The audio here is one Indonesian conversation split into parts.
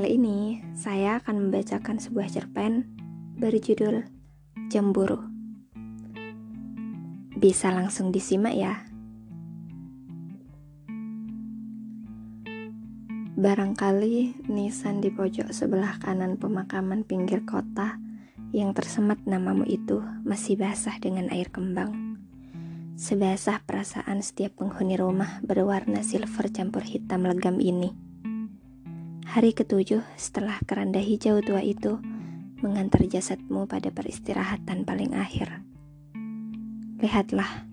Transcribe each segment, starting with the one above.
Kali ini saya akan membacakan sebuah cerpen berjudul Cemburu. Bisa langsung disimak ya. Barangkali nisan di pojok sebelah kanan pemakaman pinggir kota yang tersemat namamu itu masih basah dengan air kembang. Sebasah perasaan setiap penghuni rumah berwarna silver campur hitam legam ini Hari ketujuh setelah keranda hijau tua itu mengantar jasadmu pada peristirahatan paling akhir. Lihatlah,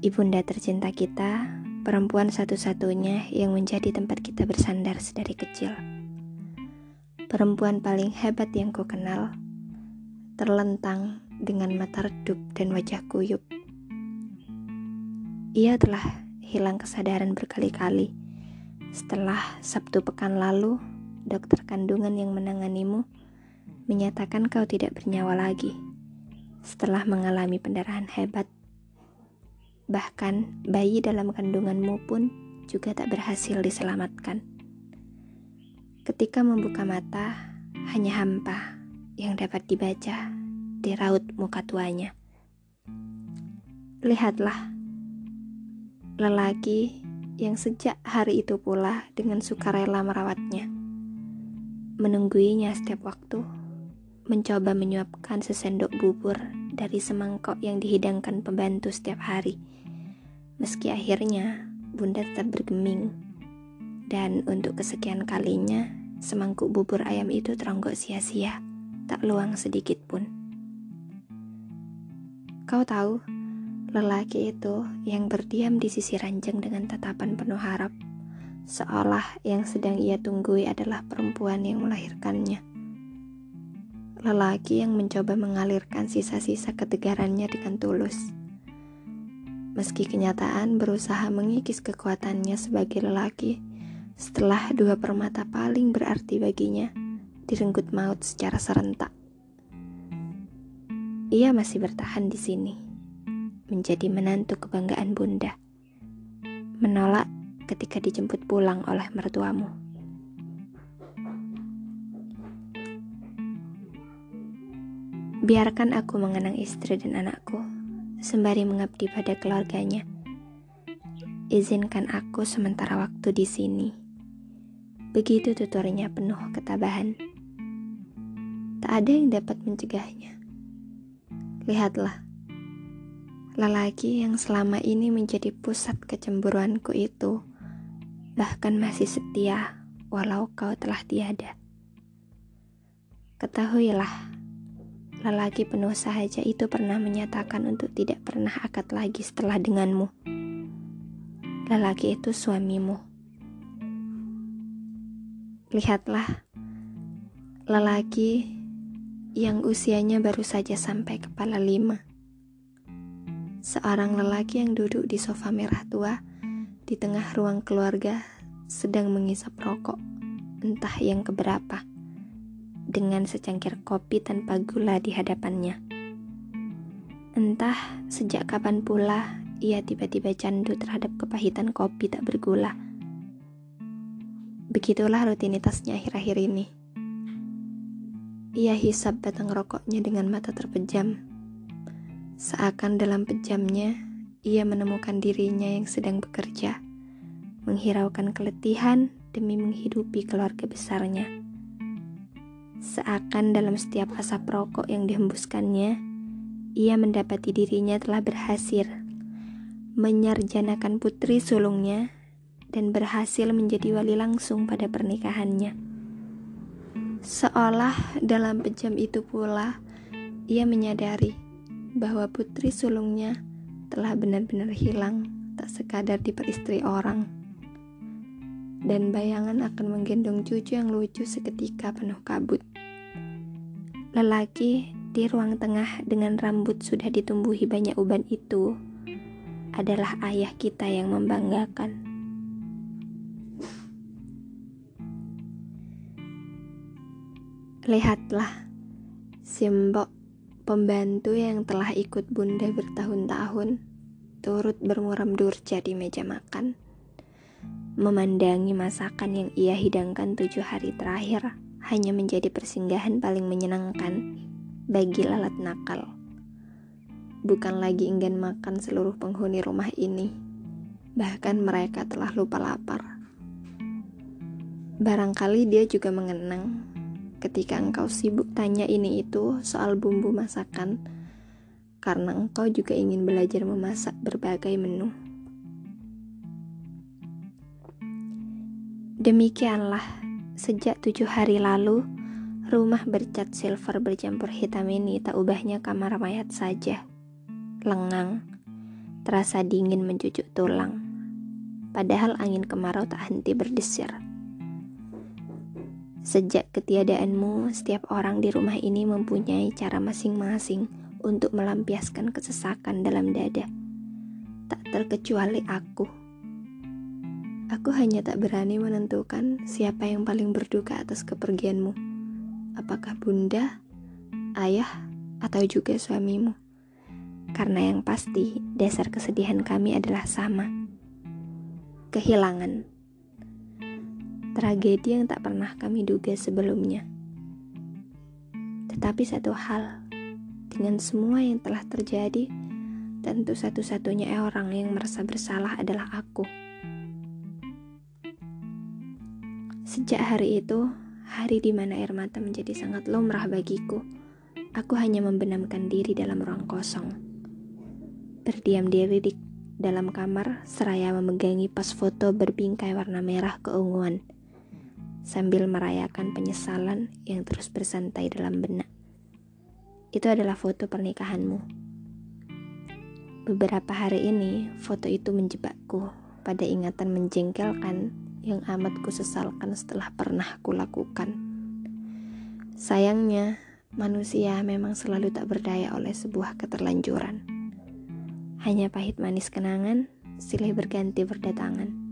ibunda tercinta kita, perempuan satu-satunya yang menjadi tempat kita bersandar sedari kecil. Perempuan paling hebat yang ku kenal, terlentang dengan mata redup dan wajah kuyup. Ia telah hilang kesadaran berkali-kali setelah Sabtu pekan lalu, dokter kandungan yang menanganimu menyatakan kau tidak bernyawa lagi setelah mengalami pendarahan hebat. Bahkan bayi dalam kandunganmu pun juga tak berhasil diselamatkan. Ketika membuka mata, hanya hampa yang dapat dibaca di raut muka tuanya. Lihatlah, lelaki yang sejak hari itu pula dengan sukarela merawatnya. Menungguinya setiap waktu, mencoba menyuapkan sesendok bubur dari semangkok yang dihidangkan pembantu setiap hari. Meski akhirnya bunda tetap bergeming, dan untuk kesekian kalinya semangkuk bubur ayam itu teronggok sia-sia, tak luang sedikit pun. Kau tahu, Lelaki itu yang berdiam di sisi ranjang dengan tatapan penuh harap, seolah yang sedang ia tunggui adalah perempuan yang melahirkannya. Lelaki yang mencoba mengalirkan sisa-sisa ketegarannya dengan tulus. Meski kenyataan berusaha mengikis kekuatannya sebagai lelaki, setelah dua permata paling berarti baginya direnggut maut secara serentak. Ia masih bertahan di sini menjadi menantu kebanggaan bunda. Menolak ketika dijemput pulang oleh mertuamu. Biarkan aku mengenang istri dan anakku, sembari mengabdi pada keluarganya. Izinkan aku sementara waktu di sini. Begitu tuturnya penuh ketabahan. Tak ada yang dapat mencegahnya. Lihatlah, Lelaki yang selama ini menjadi pusat kecemburuanku itu bahkan masih setia walau kau telah tiada. Ketahuilah, lelaki penuh sahaja itu pernah menyatakan untuk tidak pernah akad lagi setelah denganmu. Lelaki itu suamimu. Lihatlah, lelaki yang usianya baru saja sampai kepala lima Seorang lelaki yang duduk di sofa merah tua di tengah ruang keluarga sedang mengisap rokok, entah yang keberapa, dengan secangkir kopi tanpa gula di hadapannya. Entah sejak kapan pula ia tiba-tiba candu terhadap kepahitan kopi tak bergula. Begitulah rutinitasnya akhir-akhir ini. Ia hisap batang rokoknya dengan mata terpejam Seakan dalam pejamnya, ia menemukan dirinya yang sedang bekerja, menghiraukan keletihan demi menghidupi keluarga besarnya. Seakan dalam setiap asap rokok yang dihembuskannya, ia mendapati dirinya telah berhasil menyarjanakan putri sulungnya dan berhasil menjadi wali langsung pada pernikahannya. Seolah dalam pejam itu pula, ia menyadari bahwa putri sulungnya telah benar-benar hilang, tak sekadar diperistri orang. Dan bayangan akan menggendong cucu yang lucu seketika penuh kabut. Lelaki di ruang tengah dengan rambut sudah ditumbuhi banyak uban itu adalah ayah kita yang membanggakan. Lihatlah, Simbok Pembantu yang telah ikut bunda bertahun-tahun turut bermuram durja di meja makan. Memandangi masakan yang ia hidangkan tujuh hari terakhir hanya menjadi persinggahan paling menyenangkan bagi lalat nakal. Bukan lagi ingin makan seluruh penghuni rumah ini, bahkan mereka telah lupa lapar. Barangkali dia juga mengenang ketika engkau sibuk tanya ini itu soal bumbu masakan, karena engkau juga ingin belajar memasak berbagai menu. Demikianlah, sejak tujuh hari lalu, rumah bercat silver bercampur hitam ini tak ubahnya kamar mayat saja. Lengang, terasa dingin mencucuk tulang. Padahal angin kemarau tak henti berdesir. Sejak ketiadaanmu, setiap orang di rumah ini mempunyai cara masing-masing untuk melampiaskan kesesakan dalam dada. Tak terkecuali aku. Aku hanya tak berani menentukan siapa yang paling berduka atas kepergianmu. Apakah bunda, ayah, atau juga suamimu? Karena yang pasti, dasar kesedihan kami adalah sama. Kehilangan tragedi yang tak pernah kami duga sebelumnya. Tetapi satu hal, dengan semua yang telah terjadi, tentu satu-satunya orang yang merasa bersalah adalah aku. Sejak hari itu, hari di mana air mata menjadi sangat lumrah bagiku, aku hanya membenamkan diri dalam ruang kosong. Berdiam diri di dalam kamar seraya memegangi pas foto berbingkai warna merah keunguan sambil merayakan penyesalan yang terus bersantai dalam benak. Itu adalah foto pernikahanmu. Beberapa hari ini, foto itu menjebakku pada ingatan menjengkelkan yang amat kusesalkan setelah pernah kulakukan. Sayangnya, manusia memang selalu tak berdaya oleh sebuah keterlanjuran. Hanya pahit manis kenangan, silih berganti berdatangan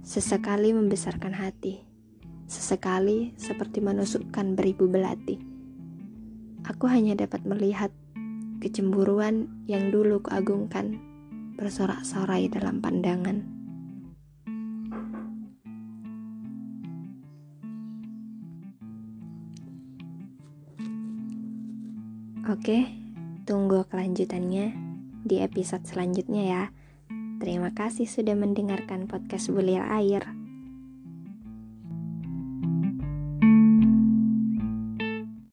sesekali membesarkan hati, sesekali seperti menusukkan beribu belati. Aku hanya dapat melihat kecemburuan yang dulu kuagungkan bersorak-sorai dalam pandangan. Oke, tunggu kelanjutannya di episode selanjutnya ya. Terima kasih sudah mendengarkan podcast Bulir Air.